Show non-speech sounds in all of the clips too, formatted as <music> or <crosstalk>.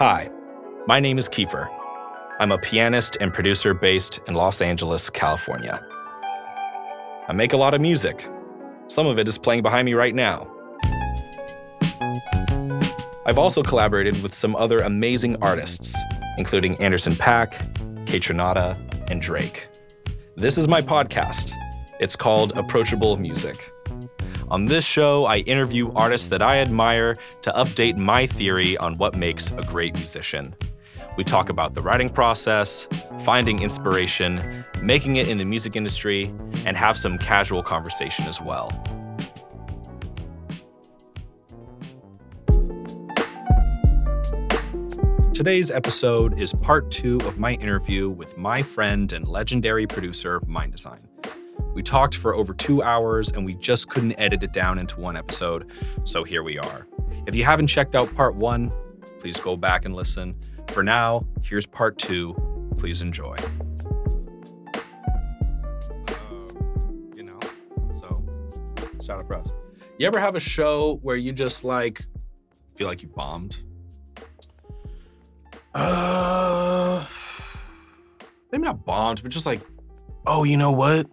Hi, my name is Kiefer. I'm a pianist and producer based in Los Angeles, California. I make a lot of music. Some of it is playing behind me right now. I've also collaborated with some other amazing artists, including Anderson Paak, Kaytranada, and Drake. This is my podcast. It's called Approachable Music. On this show, I interview artists that I admire to update my theory on what makes a great musician. We talk about the writing process, finding inspiration, making it in the music industry, and have some casual conversation as well. Today's episode is part two of my interview with my friend and legendary producer, Mndsgn. We talked for over two hours and we just couldn't edit it down into one episode, so here we are. If you haven't checked out part one, please go back and listen. For now, here's part two. Please enjoy. Um, you know, so shout out for us. You ever have a show where you just like feel like you bombed? Uh, maybe not bombed, but just like, oh, you know what?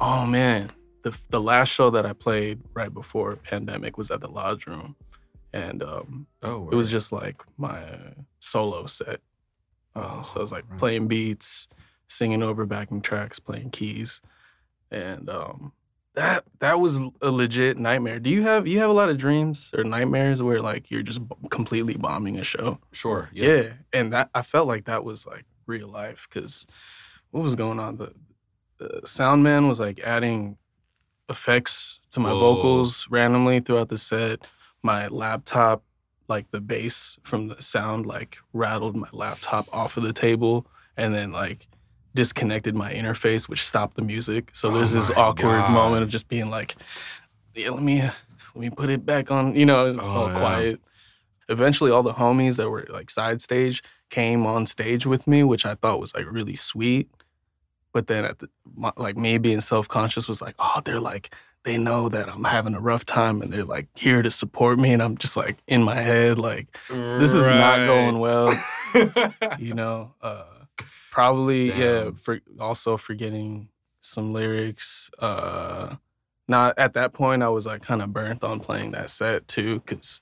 Oh man, the the last show that I played right before pandemic was at the Lodge Room, and um, Oh, it was just like my solo set. Uh, so it was like right. playing beats, singing over backing tracks, playing keys, and um, that that was a legit nightmare. Do you have you have a lot of dreams or nightmares where like you're just b- completely bombing a show? sure. Yeah. And that I felt like that was like real life because what was going on? The, the sound man was like adding effects to my Whoa. vocals randomly throughout the set. My laptop, like the bass from the sound, like rattled my laptop off of the table and then like disconnected my interface, which stopped the music. So Oh there's this awkward God. moment of just being like, yeah, let me let me put it back on, you know, it's Oh, all yeah. quiet eventually all the homies that were like side stage came on stage with me which i thought was like really sweet but then at the my, like me being self-conscious was like oh they're like they know that i'm having a rough time and they're like here to support me. And i'm just like in my head like this is not going well. <laughs> You know uh probably yeah for also forgetting some lyrics uh not at that point i was like kind of burnt on playing that set too because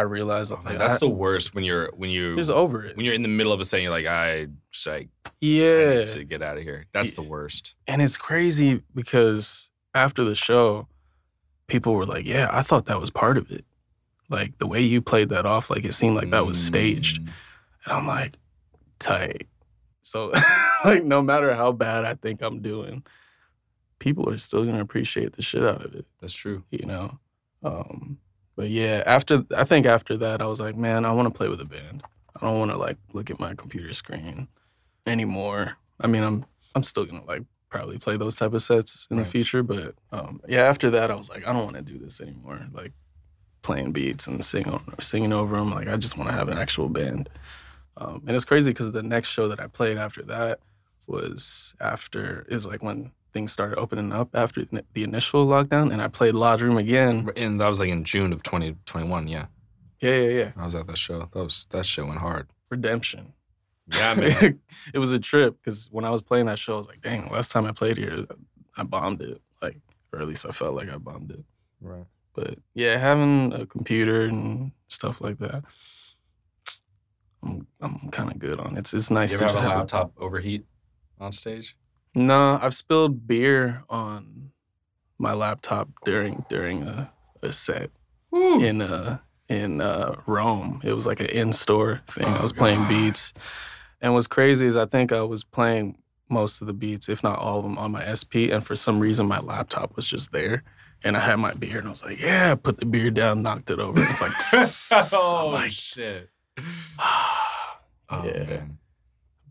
i realized Like, that's I- the worst when you're when you just over it when you're in the middle of a set. You're like, I just like I yeah need to get out of here. That's Ye- the worst. and it's crazy because after the show people were like yeah i thought that was part of it like the way you played that off like it seemed like that was staged Mm, and i'm like tight so <laughs> like no matter how bad i think i'm doing people are still gonna appreciate the shit out of it That's true. you know um but yeah after i think after that i was like man i want to play with a band. I don't want to like look at my computer screen anymore. I mean i'm i'm still gonna like probably play those type of sets in Right. the future but um yeah after that i was like i don't want to do this anymore like playing beats and singing singing over them like i just want to have an actual band. Um and it's crazy because the next show that i played after that was after is like when things started opening up after the initial lockdown and i played lodge room again And that was like in June of 2021. Yeah, yeah yeah yeah I was at that show. That was that show went hard. redemption Yeah, <laughs> man. it was a trip because when i was playing that show i was like dang last time i played here i bombed it like or at least i felt like i bombed it right. but yeah having a computer and stuff like that i'm, I'm kind of good on it. it's it's nice You to just have a have laptop overheat on stage? No, I've spilled beer on my laptop during during a, a set in uh in uh Rome. It was like an in-store thing. I Oh, was playing beats. And what's crazy is I think I was playing most of the beats, if not all of them, on my SP. And for some reason my laptop was just there. And I had my beer and I was like, yeah, put the beer down, knocked it over. And it's like, <laughs> I'm like, shit. <sighs> <sighs> yeah. man.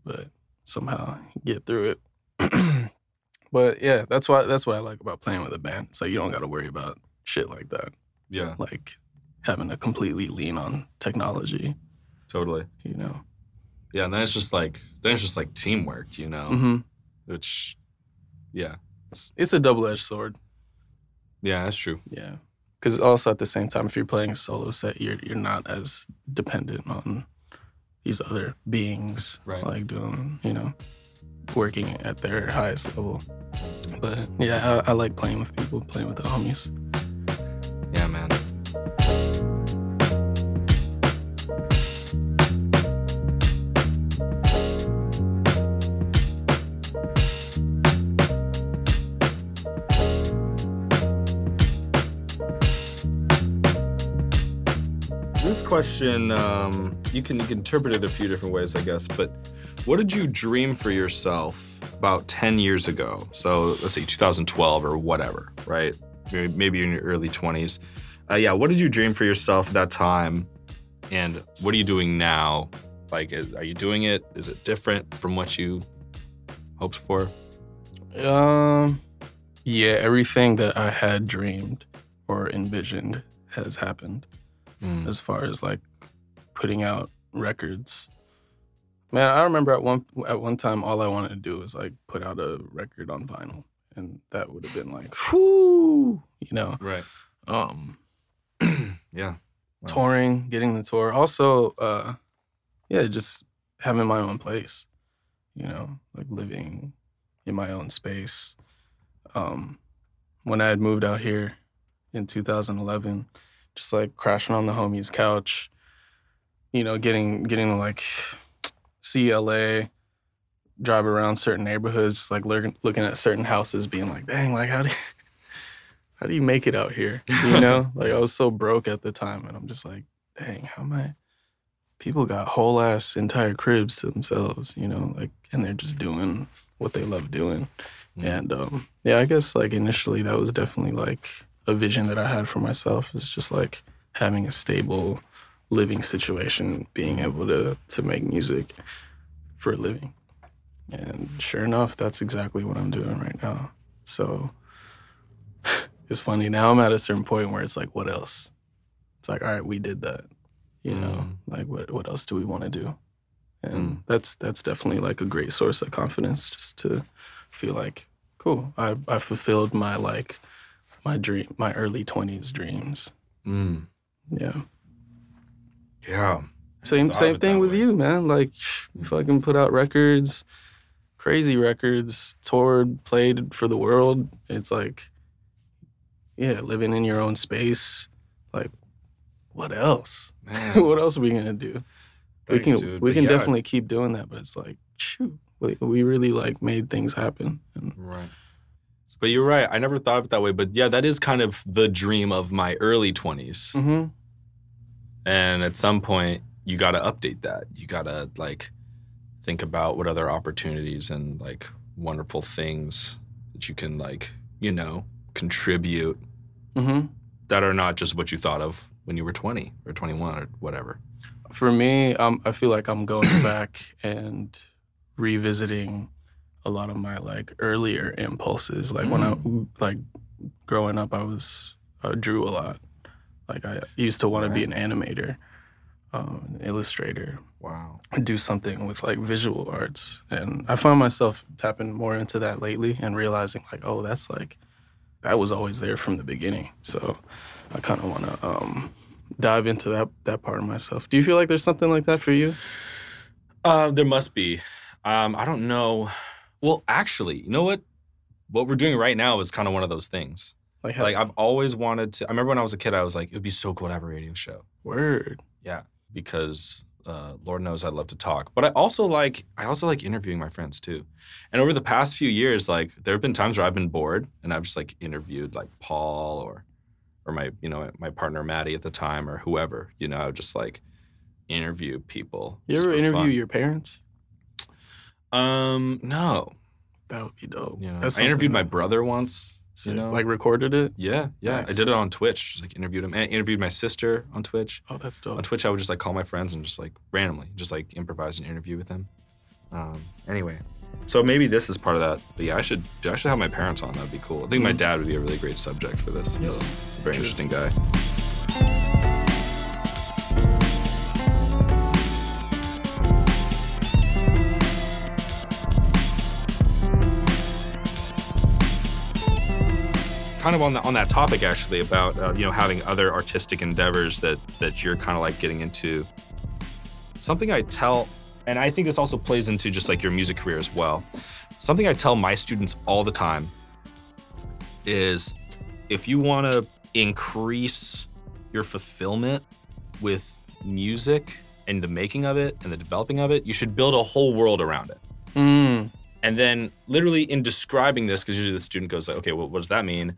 but somehow get through it. <clears throat> but yeah, that's why that's what I like about playing with a band. It's like you don't got to worry about shit like that, Yeah, like having to completely lean on technology. totally. You know. Yeah, and then it's just like then it's just like teamwork, you know. hmm Which, yeah, It's a double edged sword. yeah, that's true. Yeah. Because also at the same time, if you're playing a solo set, you're you're not as dependent on these other beings, Right. like doing, you know, working at their highest level. But yeah, I, I like playing with people, playing with the homies. Yeah, man. Question, um, you can you can interpret it a few different ways, I guess. But what did you dream for yourself about 10 years ago? So let's say 2012 or whatever, right? Maybe, in your early 20s. Uh, yeah, what did you dream for yourself at that time? And what are you doing now? Like, is, are you doing it? Is it different from what you hoped for? Um, yeah, everything that I had dreamed or envisioned has happened. Mm. as far as like putting out records. Man, I remember at one at one time all I wanted to do was like put out a record on vinyl, and that would have been like, whoo, you know. Right. Um, <clears throat> Yeah. Wow. touring, getting the tour. Also, uh, yeah, just having my own place, you know, like living in my own space. Um, when I had moved out here in 2011, just like crashing on the homie's couch, you know, getting getting to like see LA, drive around certain neighborhoods, just like looking looking at certain houses, being like, dang, like how do you, <laughs> how do you make it out here? You know, <laughs> like I was so broke at the time, and I'm just like, dang, how am I? People got whole ass entire cribs to themselves, you know, like, and they're just doing what they love doing. Mm. And um, yeah, I guess like initially that was definitely like a vision that I had for myself. It's just like having a stable living situation, being able to to make music for a living. And sure enough, that's exactly what I'm doing right now. So <laughs> it's funny. Now I'm at a certain point where it's like, what else? It's like, all right, we did that. You know, Mm. like what what else do we want to do? And Mm. that's that's definitely like a great source of confidence just to feel like, cool, I I fulfilled my like my dream my early twenties dreams. Mm. Yeah. Yeah. Same same thing with way. you, man. Like you fucking put out records, crazy records, toured, played for the world. It's like yeah, living in your own space. Like what else? <laughs> Man. what else are we gonna do? Thanks, we can dude. we can yeah, definitely keep doing that, but it's like shoot, we, we really like made things happen. And Right. But you're right. I never thought of it that way. But yeah, that is kind of the dream of my early 20s. hmm And at some point, you got to update that. You got to like think about what other opportunities and like wonderful things that you can like, you know, contribute hmm that are not just what you thought of when you were 20 or 21 or whatever. For me, um, I feel like I'm going <coughs> back and revisiting a lot of my like earlier impulses. Like when I like growing up, I was I drew a lot. Like I used to want to be an animator, um, an illustrator, Wow. do something with like visual arts. And I find myself tapping more into that lately and realizing like, oh, that's like that was always there from the beginning. So I kind of want to um, dive into that that part of myself. Do you feel like there's something like that for you? Uh, there must be. Um, I don't know. Well, actually, you know what? What we're doing right now is kind of one of those things. Like, how, Like I've always wanted to. I remember when I was a kid, I was like, it would be so cool to have a radio show word. Yeah, because uh, Lord knows I love to talk. But I also like I also like interviewing my friends too. And over the past few years, like there have been times where I've been bored and I've just like interviewed like Paul or or my you know my partner Maddie at the time or whoever. You know, I would just like interview people. You just ever for interview fun. your parents? Um, no. That would be dope. You know, That's I interviewed my brother once. You know, like recorded it. yeah, yeah. I did it on Twitch. Just like interviewed him. And I interviewed my sister on Twitch. Oh, that's dope. On. Twitch, I would just like call my friends and just like randomly, just like improvise an interview with them. Um, anyway, so maybe this is part of that. But yeah, I should I should have my parents on. That'd be cool. I think my Mhm. dad would be a really great subject for this. He's Yo, a very true. interesting guy. Kind of on the, on that topic actually about uh, you know having other artistic endeavors that that you're kind of like getting into something I tell, and I think this also plays into just like your music career as well. Something I tell my students all the time is if you want to increase your fulfillment with music and the making of it and the developing of it, you should build a whole world around it. Mm. And then, literally, in describing this, because usually the student goes like, "Okay, well, what does that mean?"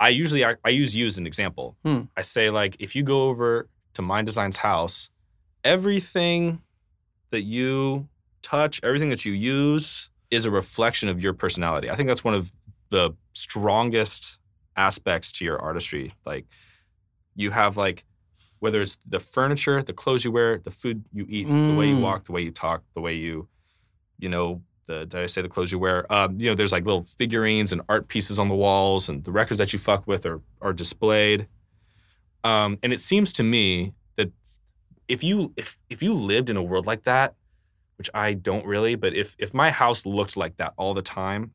I usually I, I use you as an example. Hmm. I say like, if you go over to Mndsgn's house, everything that you touch, everything that you use, is a reflection of your personality. I think that's one of the strongest aspects to your artistry. Like, you have like, whether it's the furniture, the clothes you wear, the food you eat, the way you Mm. walk, the way you talk, the way you, you know, the did I say the clothes you wear? Um, you know, there's like little figurines and art pieces on the walls, and the records that you fuck with are are displayed. Um, and it seems to me that if you if if you lived in a world like that, which I don't really, but if if my house looked like that all the time,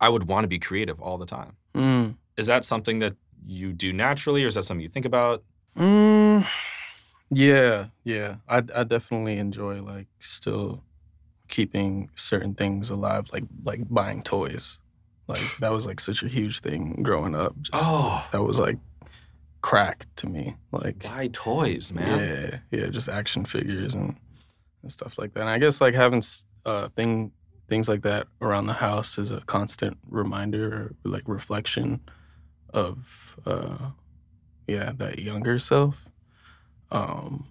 I would want to be creative all the time. Mm. Is that something that you do naturally, or is that something you think about? Mm. Yeah, yeah. I I definitely enjoy like still keeping certain things alive, like like buying toys. Like that was like such a huge thing growing up. Just, Oh, that was like crack to me. Like buy toys, man. Yeah, yeah, just action figures and and stuff like that. And I guess like having uh thing things like that around the house is a constant reminder, or like reflection of uh yeah that younger self. Um,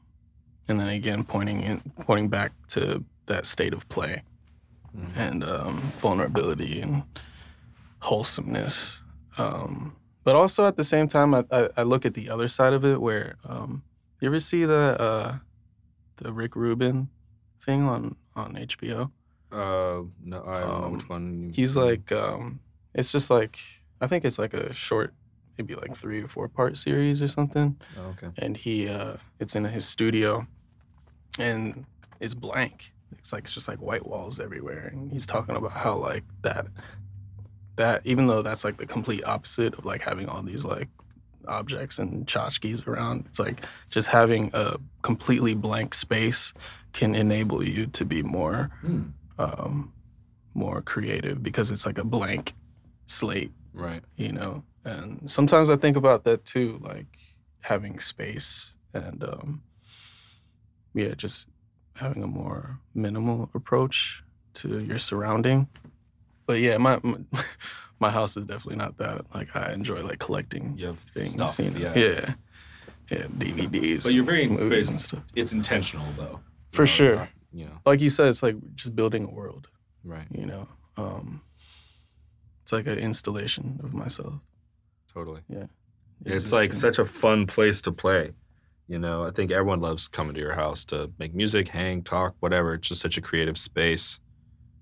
and then again pointing in pointing back to that state of play Mhm. and um, vulnerability and wholesomeness. Um, but also at the same time, I, I, I look at the other side of it where um, you ever see the uh, the Rick Rubin thing on on HBO? Uh, no, I don't know Um, which one. you- He's like, um, it's just like I think it's like a short, maybe like three or four part series or something. Oh, okay. and he uh it's in his studio and it's blank it's like it's just like white walls everywhere and he's talking about how like that that even though that's like the complete opposite of like having all these like objects and tchotchkes around it's like just having a completely blank space can enable you to be more Hmm. um more creative because it's like a blank slate Right. you know and sometimes i think about that too like having space and um yeah just having a more minimal approach to your surrounding but yeah my my, <laughs> my house is definitely not that like i enjoy like collecting You have things stuff. you know yeah. yeah yeah dvds But you're very and movies and it's, stuff it's intentional though. For know, sure. not- You know. like you said it's like just building a world Right. you know um it's like an installation of myself Totally. Yeah. It's like such a fun place to play. You know, I think everyone loves coming to your house to make music, hang, talk, whatever. It's just such a creative space.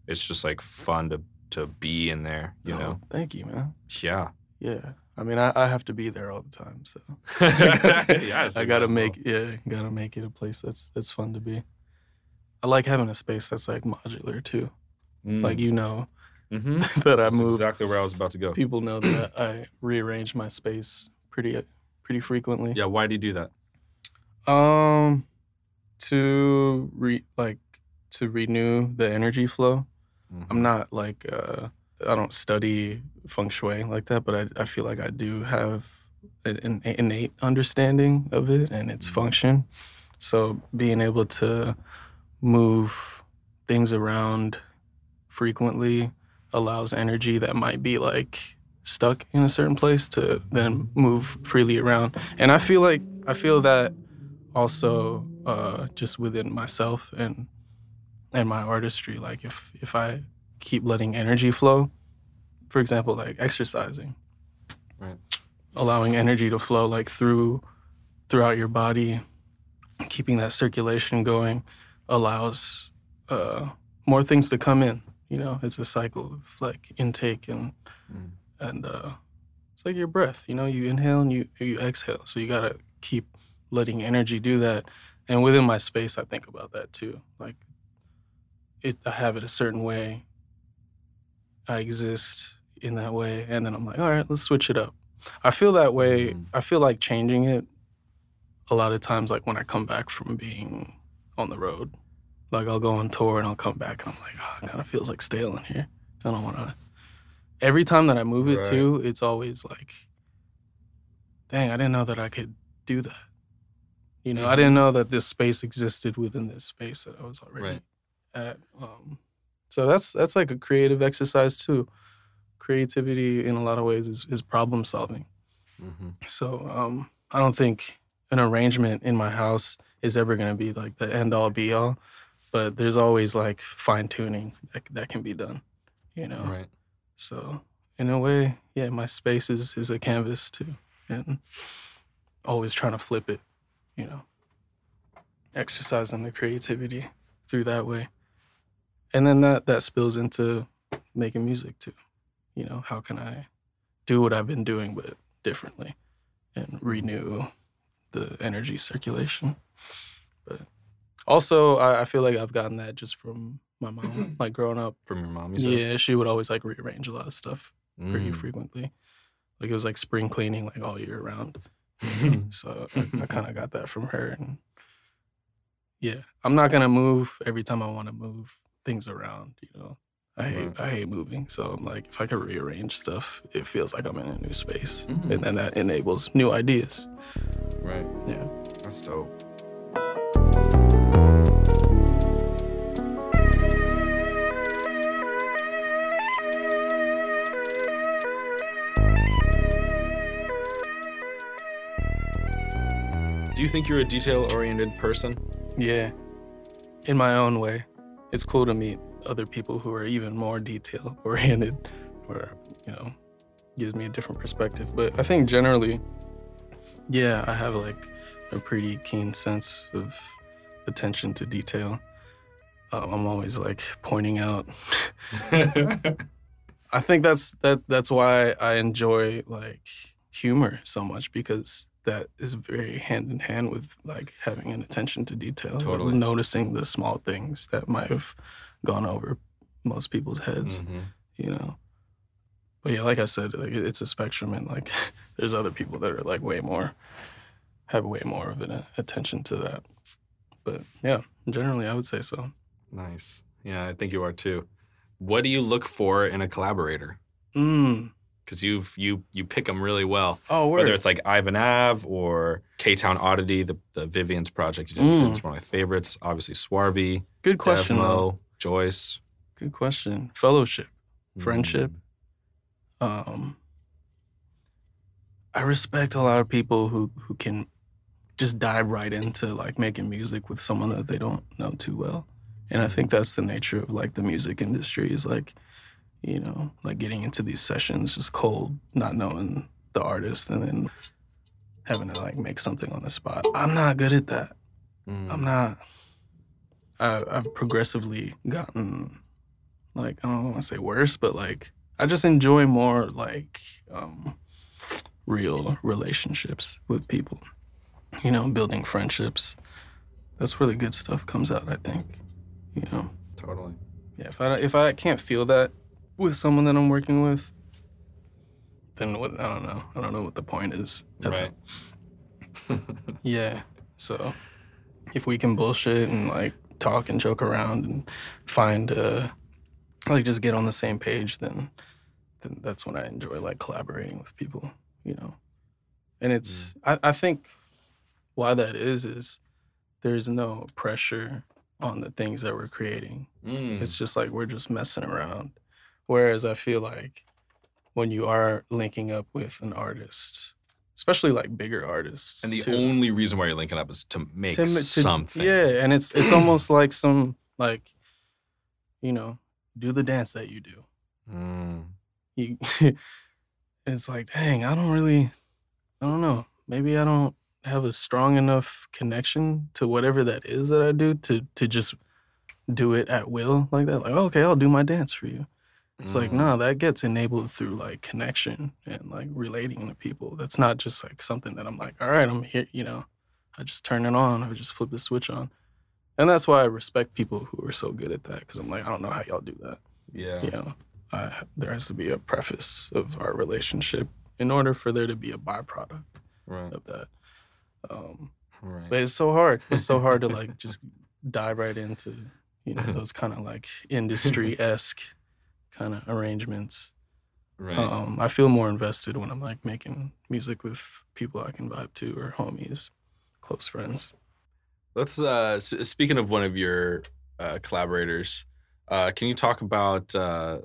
It's just like fun to to be in there, you Oh, know? thank you man Yeah. Yeah, I mean, I, I have to be there all the time, so yeah. <laughs> so <laughs> I gotta as well. make yeah, gotta make it a place that's that's fun to be. I like having a space that's like modular too. Mm. Like you know Mhm. <laughs> that I That's move. exactly where I was about to go. People know that <clears throat> I rearrange my space pretty pretty frequently. Yeah, why do you do that? Um, to re like to renew the energy flow. Mhm. I'm not like uh, I don't study feng shui like that, but I, I feel like I do have an, an innate understanding of it and its function. So being able to move things around frequently allows energy that might be like stuck in a certain place to then move freely around. And I feel like I feel that also uh, just within myself and and my artistry. Like if if I keep letting energy flow, for example, like exercising, Right. allowing energy to flow like through throughout your body, keeping that circulation going allows uh, more things to come in. You know, it's a cycle of like intake and Mm. and uh, it's like your breath. You know, you inhale and you you exhale. So you gotta keep letting energy do that. And within my space, I think about that too. Like, it, I have it a certain way. I exist in that way, and then I'm like, all right, let's switch it up. I feel that way. Mm. I feel like changing it a lot of times, like when I come back from being on the road. Like I'll go on tour and I'll come back and I'm like, oh, it kind of feels like stale in here. I don't want to. Every time that I move it Right. too, it's always like, dang, I didn't know that I could do that. You know, I Mhm. didn't know that this space existed within this space that I was already Right. at. Um, so that's that's like a creative exercise too. Creativity in a lot of ways is, is problem solving. Mm-hmm. So um, I don't think an arrangement in my house is ever going to be like the end all be all, but there's always like fine tuning that, that can be done, you know? Right. So in a way, yeah, my space is, is a canvas too. And always trying to flip it, you know, exercising the creativity through that way. And then that, that spills into making music too. You know, how can I do what I've been doing, but differently and renew the energy circulation. But also, I, I feel like I've gotten that just from my mom, <clears throat> like growing up. From your mom, you? Yeah, she would always like rearrange a lot of stuff pretty Mm. frequently. Like it was like spring cleaning, like all year round. <laughs> <laughs> So I, I kind of got that from her. And yeah, I'm not gonna move every time I want to move things around. You know, I hate Right. I hate moving. So I'm like, if I could rearrange stuff, it feels like I'm in a new space, Mhm. and then that enables new ideas. Right. Yeah. That's dope. You think you're a detail oriented person? Yeah. In my own way. It's cool to meet other people who are even more detail oriented <laughs> or, you know, gives me a different perspective. But I think generally, yeah, I have like a pretty keen sense of attention to detail. Um, I'm always like pointing out. <laughs> I think that's that that's why I enjoy like humor so much because that is very hand in hand with like having an attention to detail, like, noticing the small things that might have gone over most people's heads, Mhm. you know. But yeah, like I said, like it's a spectrum, and like <laughs> there's other people that are like way more have way more of an uh, attention to that. But yeah, generally, I would say so. Nice. Yeah, I think you are too. What do you look for in a collaborator? Mm. Because you've you you pick them really well. Oh, word. Whether it's like Ivan Ave or K Town Oddity, the, the Vivian's project you did, Mm. it's one of my favorites. Obviously, Swarvy, good question. though. Devmo, Joyce, Good question. Fellowship. Friendship. Mm. um I respect a lot of people who who can just dive right into like making music with someone that they don't know too well. And I think that's the nature of like the music industry is like, you know, like getting into these sessions just cold, not knowing the artist and then having to like make something on the spot. I'm not good at that. Mm. I'm not. I, I've progressively gotten, like, I don't want to say worse, but like, I just enjoy more like um, real relationships with people. You know, building friendships. That's where the good stuff comes out. I think. You know, Totally. yeah. If I if I can't feel that with someone that I'm working with, then what? I don't know. I don't know what the point is. Right. <laughs> yeah. So if we can bullshit and like talk and joke around and find uh like just get on the same page, then then that's when I enjoy like collaborating with people, you know. And it's I, I think why that is is there's no pressure on the things that we're creating. Mm. It's just like we're just messing around. Whereas I feel like when you are linking up with an artist, especially like bigger artists, And the too, only reason why you're linking up is to make to, something. Yeah, and it's it's <clears throat> almost like some like, you know, do the dance that you do. Mm. You, <laughs> it's like, dang, I don't really, I don't know. Maybe I don't have a strong enough connection to whatever that is that I do to to just do it at will like that. Like, okay, I'll do my dance for you. It's like, Mm. no, that gets enabled through like connection and like relating to people. That's not just like something that I'm like, all right, I'm here, you know, I just turn it on, I just flip the switch on. And that's why I respect people who are so good at that because I'm like, I don't know how y'all do that. Yeah. You know, I, there has to be a preface of our relationship in order for there to be a byproduct Right. of that. Um, Right. but it's so hard. It's so hard to like <laughs> just dive right into you know <laughs> those kind of like industry esque kind of arrangements. Right. Um, I feel more invested when I'm like making music with people I can vibe to or homies, close friends. Let's uh s- speaking of one of your uh collaborators, uh can you talk about uh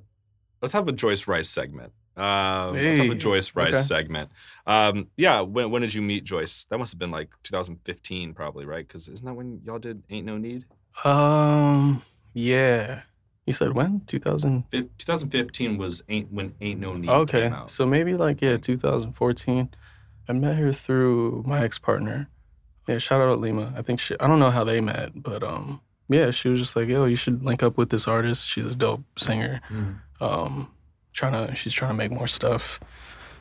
let's have a Joyce Wrice segment. Um let's have a Joyce Wrice okay. segment. Um yeah, when when did you meet Joyce? That must have been like 2015 probably, right? Cuz isn't that when y'all did Ain't No Need? Um, yeah. You said when? 2000. 2015 was Ain't when Ain't No Need Okay, came out. so maybe like yeah, 2014. I met her through my ex partner. Yeah, shout out to Lima. I think she. I don't know how they met, but um, yeah, she was just like, yo, you should link up with this artist. She's a dope singer. Mm. Um, trying to, she's trying to make more stuff,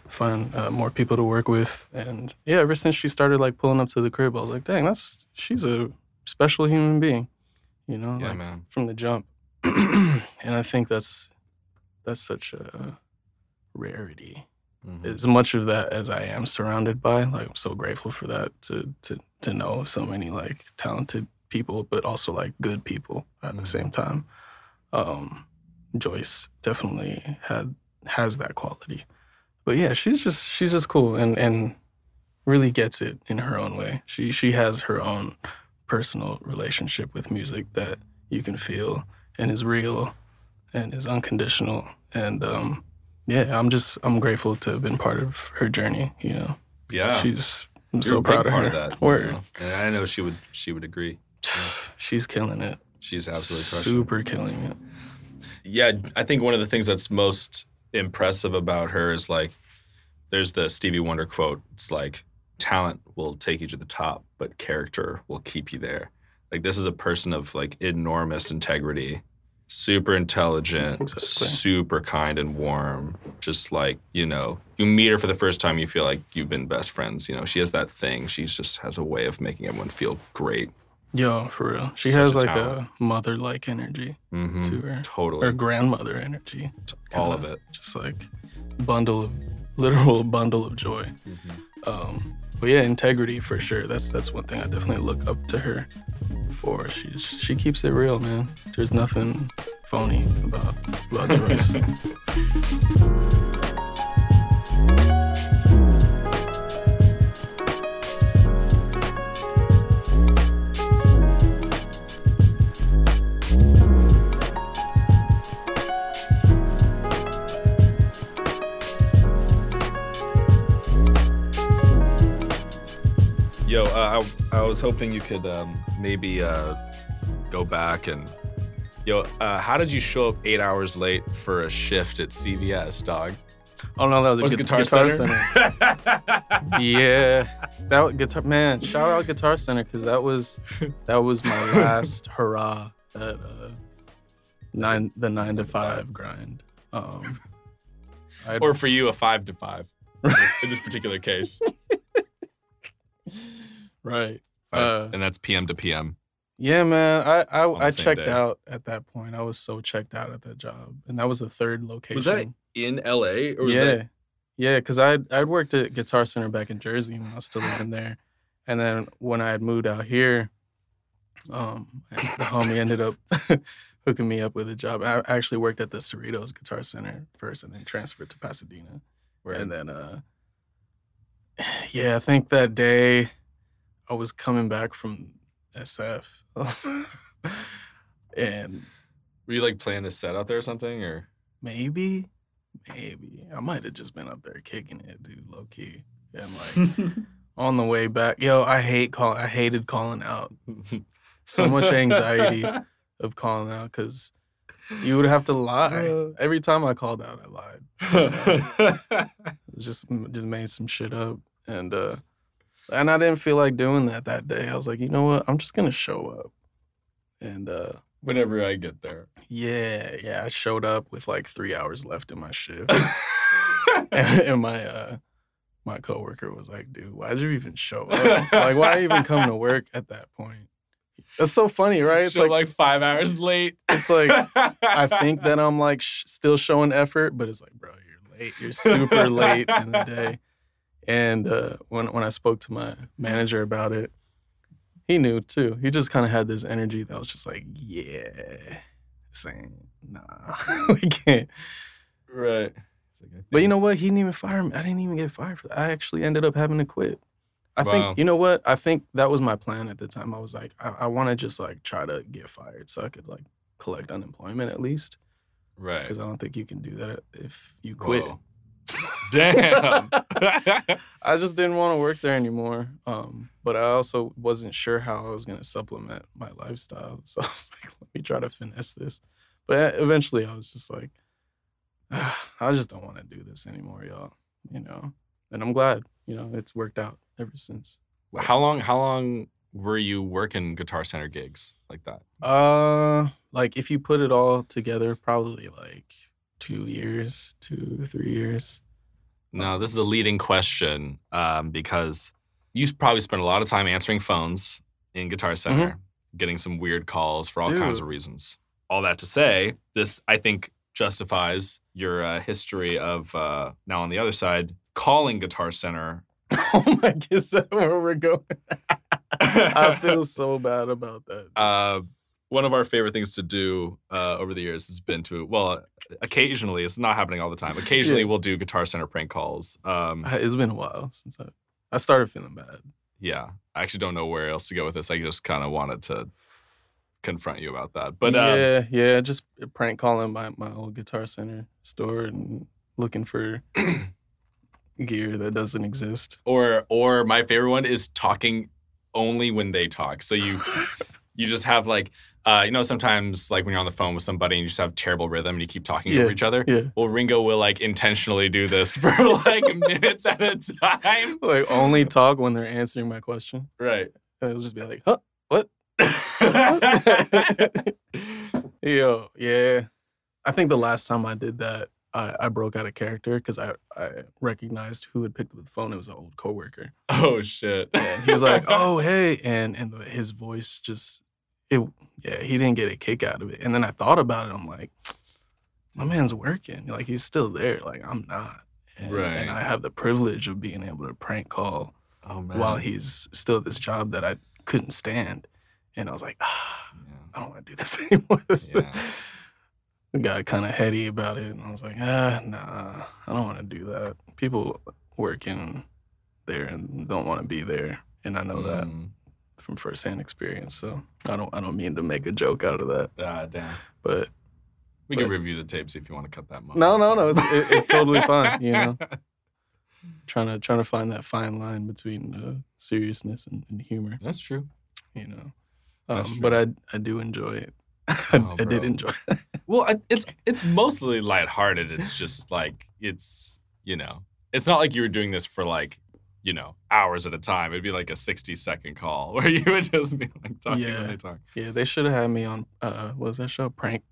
find uh, more people to work with, and yeah, ever since she started like pulling up to the crib, I was like, dang, that's she's a special human being, you know, Yeah, like, man. from the jump. <clears throat> and I think that's that's such a rarity Mhm. as much of that as I am surrounded by. Like I'm so grateful for that to to to know so many like talented people, but also like good people at Mhm. the same time. Um, Joyce definitely had has that quality, but yeah, she's just she's just cool and and really gets it in her own way. She she has her own personal relationship with music that you can feel and is real and is unconditional and um yeah, I'm just I'm grateful to have been part of her journey. You know, Yeah. she's I'm You're so a big proud of part her. of that. you know? And I know she would she would agree. <sighs> she's killing it. She's absolutely crushing. it. super killing it. yeah, I think one of the things that's most impressive about her is like, there's the Stevie Wonder quote. It's like, talent will take you to the top, but character will keep you there. Like, this is a person of like enormous integrity, super intelligent, Exactly. super kind and warm. Just like, you know, you meet her for the first time, you feel like you've been best friends. You know, she has that thing. She just has a way of making everyone feel great. Yo, for real, she Such has a like talent. a mother-like energy hmm to her, Totally. or grandmother energy. All kinda it. just like bundle of literal <laughs> bundle of joy. Mhm. Um, but yeah, integrity for sure. That's that's one thing I definitely look up to her for. She's she keeps it real, man. There's nothing phony about about Joyce. <laughs> I, was hoping you could um, maybe uh, go back and. Yo, uh, how did you show up eight hours late for a shift at CVS, dog? oh no, that was a Was it gu- Guitar, Center? <laughs> yeah, that was guitar man. Shout out Guitar Center because that was that was my <laughs> last hurrah at uh, nine the nine to five grind. Um, or for you, a five to five in this, in this particular case. <laughs> right. Uh, and that's PM to PM. Yeah, man. I I, I checked day. out at that point. I was so checked out at that job, and that was the third location. Was that in LA or was yeah, that? yeah. Because I'd I'd worked at Guitar Center back in Jersey when I was still living there, and then when I had moved out here, um, the homie ended up <laughs> hooking me up with a job. I actually worked at the Cerritos Guitar Center first, and then transferred to Pasadena. And then, uh, <sighs> yeah, I think that day I was coming back from SF. <laughs> and Were you like playing a set out there or something? Or maybe, maybe I might have just been up there kicking it, dude, low key. And like <laughs> on the way back, yo, I hate call. I hated calling out. <laughs> So much anxiety of calling out because you would have to lie. Uh. Every time I called out, I lied. just just made some shit up and uh and I didn't feel like doing that that day. I was like, you know what? I'm just gonna show up. And uh Whenever I get there. yeah, yeah, I showed up with like three hours left in my shift, <laughs> and, and my uh my coworker was like, dude, why'd you even show up? like, why even come to work at that point? That's so funny, right? It's like, like, five hours late. it's like I think that <laughs> I'm like sh- still showing effort, but it's like, bro, you're late. You're super late in the day. And uh, when when I spoke to my manager about it, he knew too. He just kind of had this energy that was just like, yeah, saying nah, <laughs> we can't. Right. But you know what? He didn't even fire me. I didn't even get fired for that. I actually ended up having to quit. I Wow. think you know what? I think that was my plan at the time. I was like, I, I want to just like try to get fired so I could like collect unemployment at least Right. because I don't think you can do that if you quit. Damn. <laughs> I just didn't want to work there anymore. Um, but I also wasn't sure how I was going to supplement my lifestyle. <laughs> So I was like, let me try to finesse this. But eventually I was just like, "Ah, I just don't want to do this anymore, y'all. You know, and I'm glad, you know, it's worked out ever since. how long? How long were you working Guitar Center gigs like that? Uh, like if you put it all together, probably like two years, two, three years. No, this is a leading question um, because you probably spent a lot of time answering phones in Guitar Center, getting some weird calls for all kinds Mm-hmm. Of reasons. All that to say, this I think justifies your uh, history of uh, now on the other side calling Guitar Center. <laughs> oh my, <laughs> is that where we're going? <laughs> I feel so bad about that. Uh, one of our favorite things to do uh, over the years has been to well, occasionally it's not happening all the time. Occasionally Yeah. we'll do Guitar Center prank calls. Um, It's been a while since I, I started feeling bad. yeah, I actually don't know where else to go with this. I just kind of wanted to confront you about that. But um, yeah, yeah, just prank calling my, my old Guitar Center store and looking for <clears throat> gear that doesn't exist. or or my favorite one is talking only when they talk. So you you just have like uh, you know sometimes like when you're on the phone with somebody and you just have terrible rhythm and you keep talking Yeah. over each other. Yeah. Well, Ringgo will like intentionally do this <laughs> for like <laughs> minutes at a time. Like only talk when they're answering my question. Right. And it'll just be like, huh? What? <laughs> Yo, yeah. I think the last time I did that, I, I broke out of character because I, I recognized who had picked up the phone. It was an old coworker. oh shit. And he was like, "Oh, hey," and and his voice just it. Yeah, he didn't get a kick out of it. And then I thought about it. I'm like, my man's working. Like he's still there. Like I'm not. And, Right. And I have the privilege of being able to prank call oh while he's still at this job that I couldn't stand. And I was like, ah, I don't want to do this <laughs> anymore. <laughs> Yeah. Got kind of heady about it, and I was like, ah, nah, I don't want to do that. People working there and don't want to be there, and I know that Mm. From firsthand experience. So I don't, I don't mean to make a joke out of that, Ah, damn. but We can review the tapes if you want to cut that. moment. no, no, no, it's, it- it's totally <laughs> fine. You know, trying to trying to find that fine line between uh, seriousness and, and humor. That's true. You know, um, but I I do enjoy it. <laughs> I, Oh, I did enjoy. <laughs> Well, I- it's it's mostly lighthearted. It's just like it's you know, it's not like you were doing this for like you know hours at a time. It'd be like a sixty second call <laughs> where you would just be like talking Yeah. when they talk, Yeah, they should have had me on. Uh, what was that show? Prank,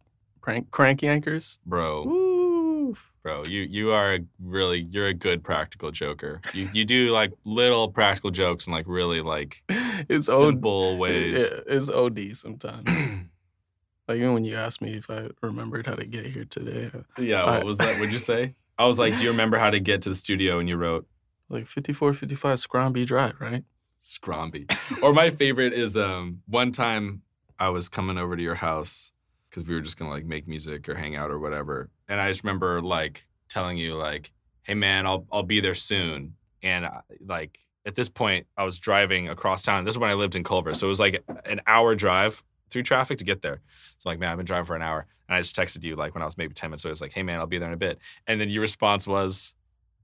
prank, crank yankers. bro. Woo. Bro, you you are a really you're a good practical joker. You you do like little practical jokes and like really like <laughs> It's OD. simple ways. Yeah, it's OD sometimes. <clears throat> like even when you asked me if I remembered how to get here today, Yeah, what I- was that? What'd you say? <laughs> I was like, do you remember how to get to the studio? And you wrote like 54, 55 Scromby Drive, right? Scromby. or my favorite is um one time I was coming over to your house because we were just gonna like make music or hang out or whatever, and I just remember like telling you like, "Hey man, I'll I'll be there soon," and I, like at this point I was driving across town. This is when I lived in Culver, so it was like an hour drive through traffic to get there. So like, man, I've been driving for an hour, and I just texted you like when I was maybe ten minutes. So I was like, "Hey man, I'll be there in a bit," and then your response was,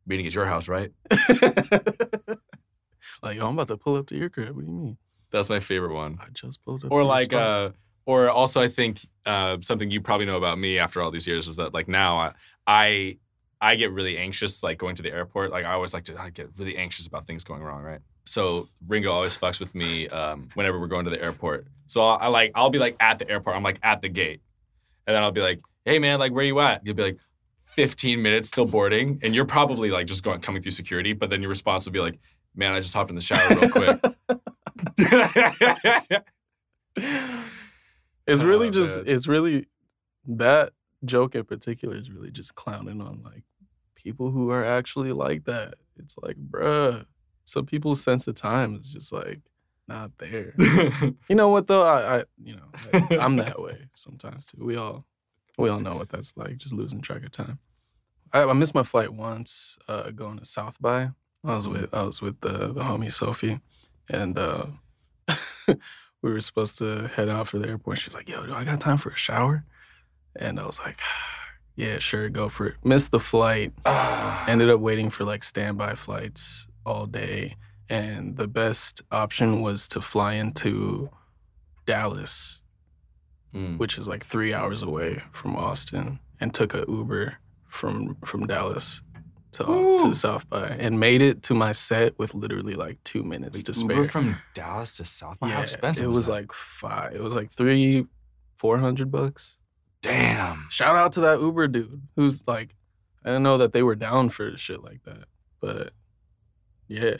"Meeting at your house, right?" <laughs> like, oh, I'm about to pull up to your crib. What do you mean? That's my favorite one. I just pulled up. or like uh or also i think uh something you probably know about me after all these years is that like now i i, I get really anxious like going to the airport like i always like to I get really anxious about things going wrong right so Ringgo always fucks with me um whenever we're going to the airport so I, I like i'll be like at the airport i'm like at the gate and then i'll be like hey man like where you at you'll be like 15 minutes still boarding and you're probably like just going coming through security but then your response will be like man i just hopped in the shower real quick <laughs> it's really Oh, just man. it's really that joke in particular is really just clowning on like people who are actually like that. It's like, bruh, some people's sense of time is just like not there. <laughs> You know what though? I, I you know, I, I'm that <laughs> way sometimes too. We all we all know what that's like, just losing track of time. I, I missed my flight once, uh, going to South by. I was with I was with the the homie Sophie, and uh, <laughs> we were supposed to head out for the airport. She's like, "Yo, do I got time for a shower?" And I was like, <sighs> "Yeah, sure, go for it." Missed the flight. Ended up waiting for like standby flights all day, and the best option was to fly into Dallas Mm. which is like three hours away from Austin, and took a Uber from from Dallas to to South by, and made it to my set with literally like two minutes Wait, to Uber spare. from Dallas to South by. How yeah, expensive it was was like five. It was like three, four hundred bucks. damn. Shout out to that Uber dude who's like, I didn't know that they were down for shit like that, but yeah,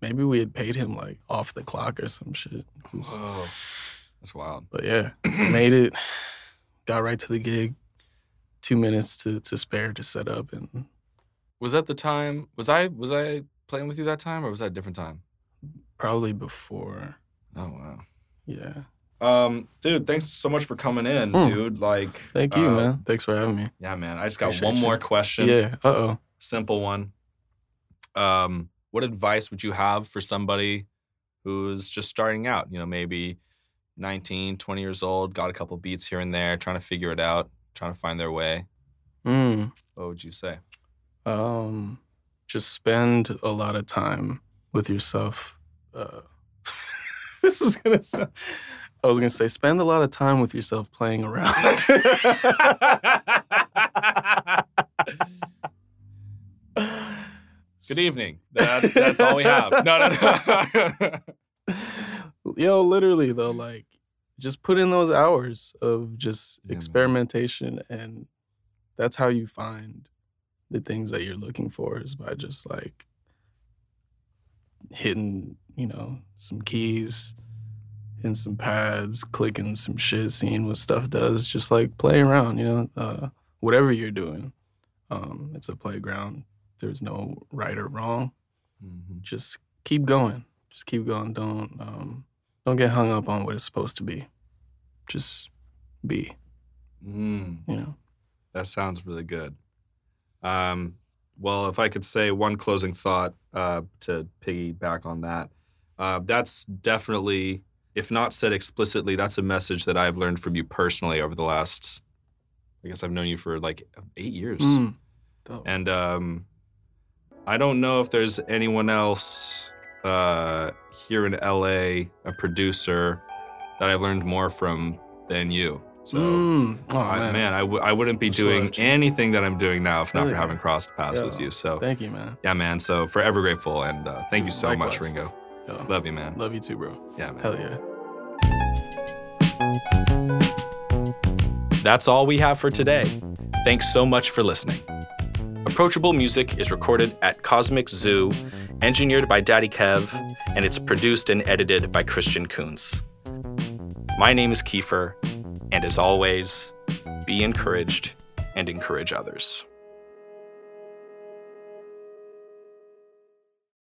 maybe we had paid him like off the clock or some shit. It Whoa, that's wild. But yeah, made it, got right to the gig. Two minutes to, to spare to set up, and Was that the time? Was I was I playing with you that time, or was that a different time? probably before. Oh wow. Yeah. Um, dude, thanks so much for coming in, Mm. dude. Like, Thank you, uh, man. Thanks for having me. Yeah, man. I just got Appreciate one you. more question. Yeah. Uh oh. Simple one. Um, what advice would you have for somebody who's just starting out? You know, maybe 19, 20 years old, got a couple beats here and there, trying to figure it out, trying to find their way. Mm. What would you say? Um, just spend a lot of time with yourself. Uh, <laughs> this is gonna sound. I was gonna say, spend a lot of time with yourself playing around. <laughs> Good evening. That's that's all we have. No, no, no. <laughs> Yo, literally though, like just put in those hours of just Yeah, man. experimentation and that's how you find the things that you're looking for is by just like hitting, you know, some keys, hitting some pads, clicking some shit, seeing what stuff does, just like play around, you know, uh, whatever you're doing. Um, it's a playground. There's no right or wrong Mhm. just keep going. Just keep going. Don't um don't get hung up on what it's supposed to be. Just be, Mm. you know. That sounds really good. Um, well, if I could say one closing thought uh, to piggyback on that, uh, that's definitely, if not said explicitly, that's a message that I've learned from you personally over the last. I guess I've known you for like eight years, Mm. And um, I don't know if there's anyone else uh, here in LA, a producer, that I've learned more from than you. So. Mm. Oh, I, man. man, I, w- I wouldn't be Much doing anything that I'm doing now if not for having crossed paths with you. So, Thank you, man. yeah, man. So, forever grateful. And uh, thank you Dude, so much. Ringgo. Yo, Love you, man. love you too, bro. Yeah, man. Hell yeah. That's all we have for today. Thanks so much for listening. Approachable Music is recorded at Cosmic Zoo, engineered by Daddy Kev, and it's produced and edited by Christian Coons. My name is Kiefer, and as always, be encouraged and encourage others.